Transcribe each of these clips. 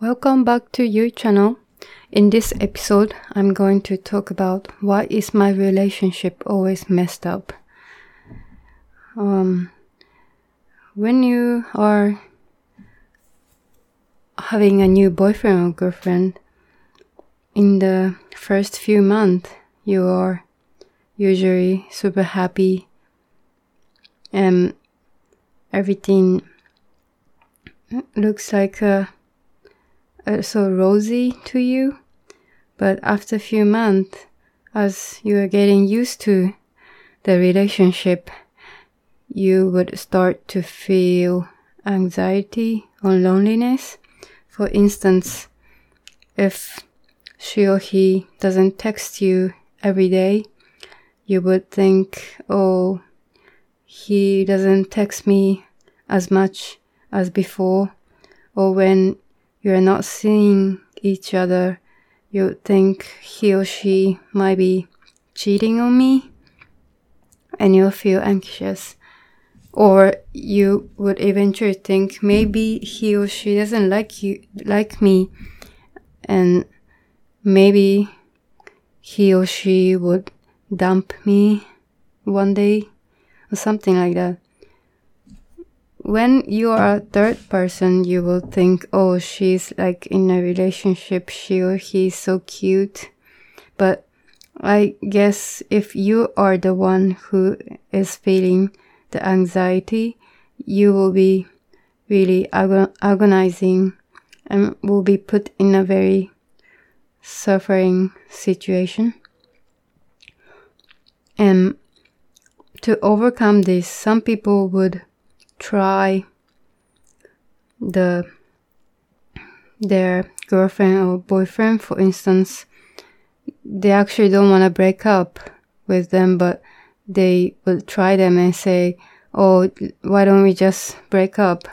Welcome back to your channel. In this episode, I'm going to talk about why is my relationship always messed up. Um, when you are having a new boyfriend or girlfriend, in the first few months, you are usually super happy and everything looks like uh, uh, so rosy to you. But after a few months, as you are getting used to the relationship, you would start to feel anxiety or loneliness. For instance, if she or he doesn't text you every day, you would think, oh, he doesn't text me as much as before, or when you're not seeing each other, you think he or she might be cheating on me, and you'll feel anxious. Or you would eventually think maybe he or she doesn't like you, like me, and maybe he or she would dump me one day or something like that. When you are a third person, you will think, oh, she's like in a relationship, she or he's so cute. But I guess if you are the one who is feeling the anxiety, you will be really agon- agonizing and will be put in a very suffering situation. And to overcome this, some people would try the their girlfriend or boyfriend, for instance, they actually don't want to break up with them, but they will try them and say, "Oh, why don't we just break up?"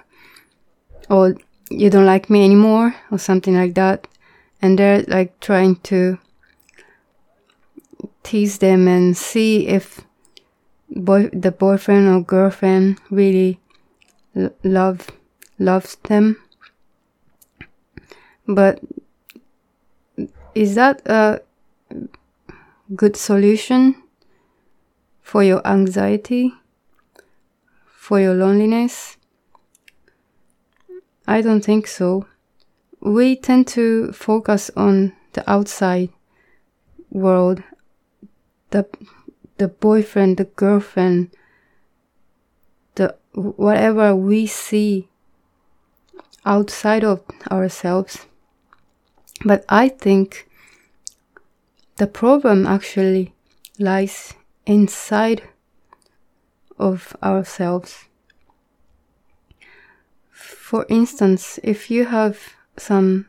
Or you don't like me anymore, or something like that and they're like trying to tease them and see if boy the boyfriend or girlfriend really love loves them. But is that a good solution for your anxiety for your loneliness? I don't think so. We tend to focus on the outside world, the the boyfriend, the girlfriend, whatever we see outside of ourselves. But I think the problem actually lies inside of ourselves. For instance, if you have some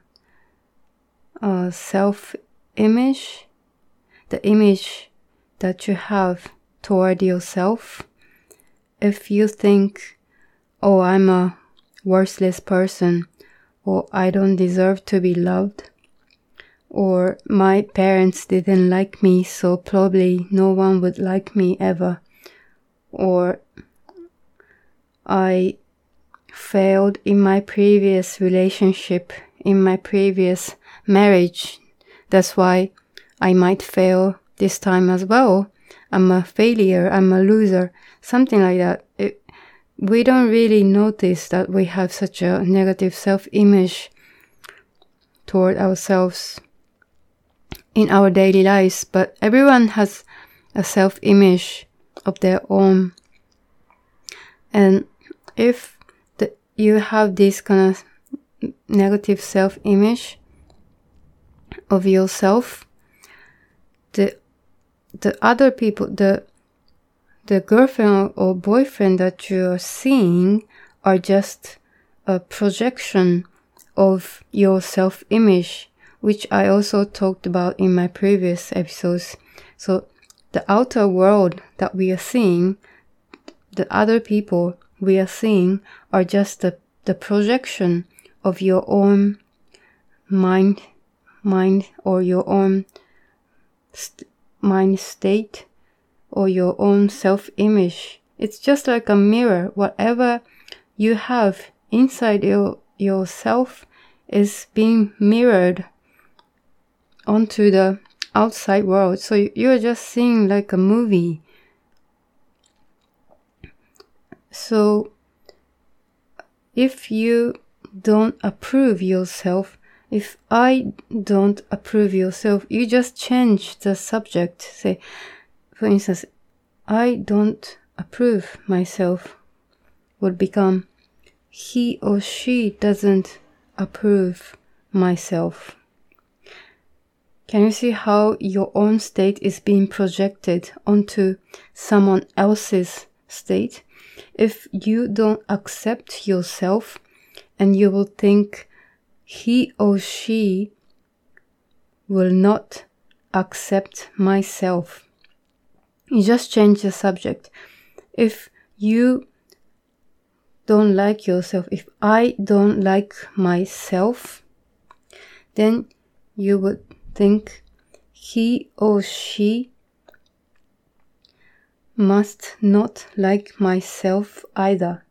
uh, self image, the image that you have toward yourself. If you think, oh, I'm a worthless person, or I don't deserve to be loved, or my parents didn't like me, so probably no one would like me ever, or I failed in my previous relationship, in my previous marriage. That's why I might fail this time as well. I'm a failure, I'm a loser, something like that. It, we don't really notice that we have such a negative self image toward ourselves in our daily lives, but everyone has a self image of their own. And if you have this kind of negative self image of yourself the the other people the the girlfriend or boyfriend that you're seeing are just a projection of your self image which i also talked about in my previous episodes. So the outer world that we are seeing the other people we are seeing are just the, the projection of your own mind, mind or your own st- mind state or your own self image. It's just like a mirror. Whatever you have inside your, yourself is being mirrored onto the outside world. So you're just seeing like a movie. So if you don't approve yourself, if I don't approve yourself, you just change the subject. Say, for instance, I don't approve myself would become he or she doesn't approve myself. Can you see how your own state is being projected onto someone else's state? If you don't accept yourself and you will think he or she will not accept myself. You just change the subject. If you don't like yourself, if I don't like myself, then you would think he or she must not like myself either.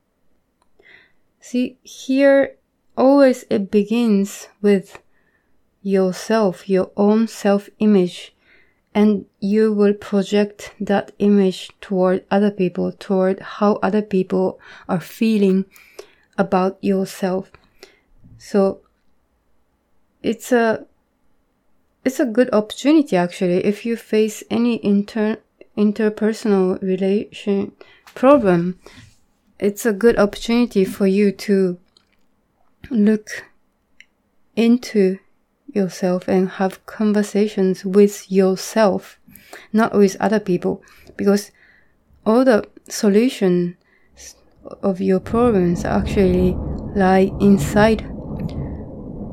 See, here always it begins with yourself, your own self image, and you will project that image toward other people, toward how other people are feeling about yourself. So it's a it's a good opportunity actually if you face any inter interpersonal relation problem it's a good opportunity for you to look into yourself and have conversations with yourself, not with other people, because all the solutions of your problems actually lie inside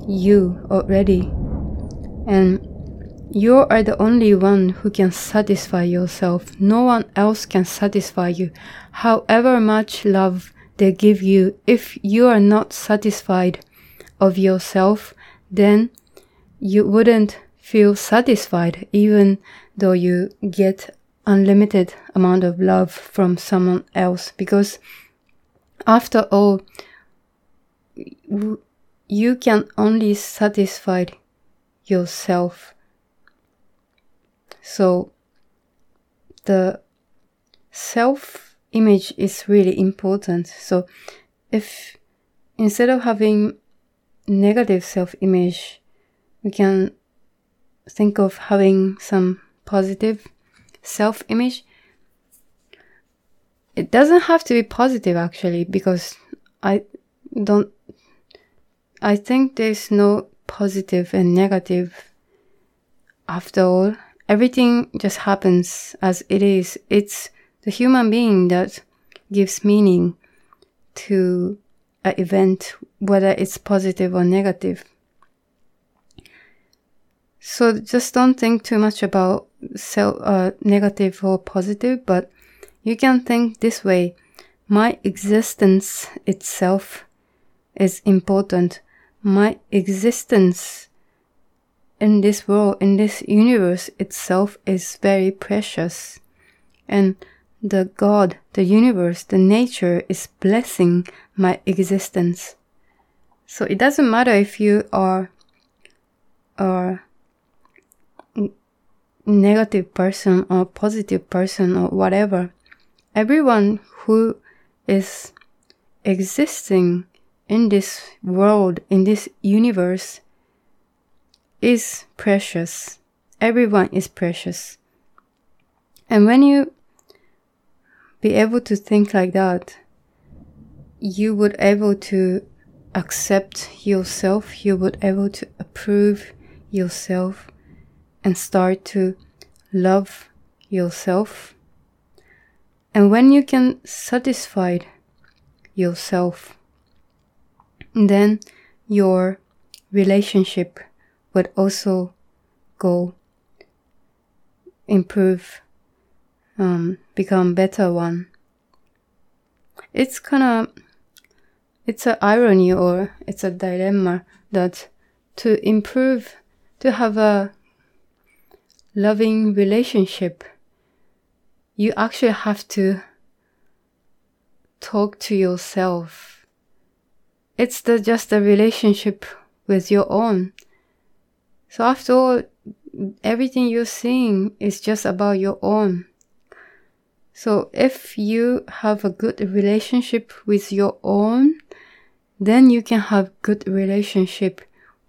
you already. And you are the only one who can satisfy yourself. No one else can satisfy you. However much love they give you, if you are not satisfied of yourself, then you wouldn't feel satisfied even though you get unlimited amount of love from someone else. Because after all you can only satisfy yourself. So the self image is really important so if instead of having negative self image we can think of having some positive self image. It doesn't have to be positive actually, because I don't, I think there's no positive and negative after all. Everything just happens as it is. It's the human being that gives meaning to an event, whether it's positive or negative. So just don't think too much about self, uh, negative or positive, but you can think this way. My existence itself is important. My existence in this world, in this universe itself is very precious. And the God, the universe, the nature is blessing my existence. So it doesn't matter if you are, a negative person or positive person or whatever. Everyone who is existing in this world, in this universe, is precious. Everyone is precious. And when you be able to think like that, you would able to accept yourself, you would able to approve yourself, and start to love yourself. And when you can satisfy yourself, then your relationship would also go improve, um, become better one. It's kind of, it's an irony or it's a dilemma that to improve, to have a loving relationship, you actually have to talk to yourself. It's the, just a relationship with your own. So after all, everything you're seeing is just about your own. So if you have a good relationship with your own, then you can have good relationship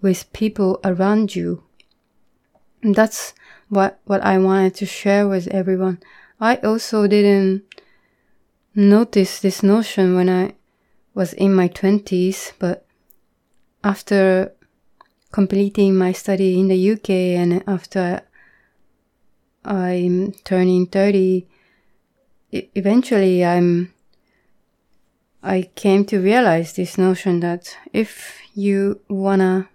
with people around you. And that's what, what I wanted to share with everyone. I also didn't notice this notion when I was in my twenties, but after completing my study in the UK and after I'm turning 30, eventually I'm I came to realize this notion that if you wanna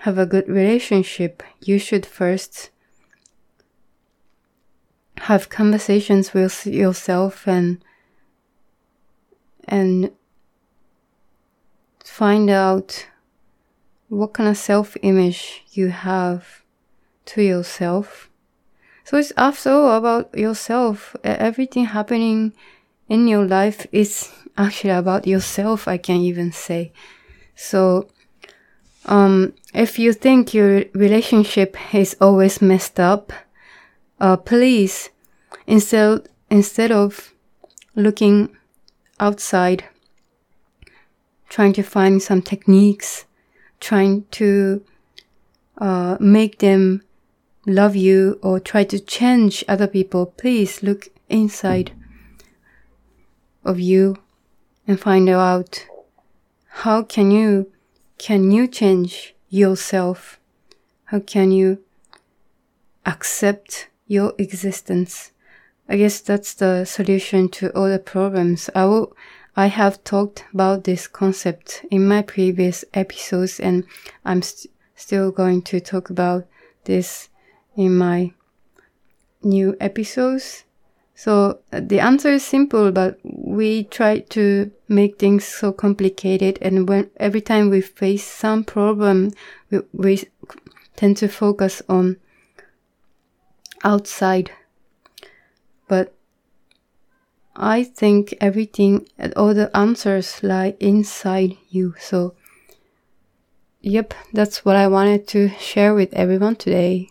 have a good relationship, you should first have conversations with yourself and and find out what kind of self image you have to yourself. So it's after all about yourself. Everything happening in your life is actually about yourself, I can even say. So, um, if you think your relationship is always messed up, uh, please, instead, instead of looking outside, trying to find some techniques, trying to uh, make them love you or try to change other people, please look inside of you and find out how can you can you change yourself? How can you accept your existence? I guess that's the solution to all the problems. I will I have talked about this concept in my previous episodes and I'm st- still going to talk about this in my new episodes. So uh, the answer is simple, but we try to make things so complicated. And when every time we face some problem, we, we tend to focus on outside. But I think everything, all the answers lie inside you. So, yep, that's what I wanted to share with everyone today.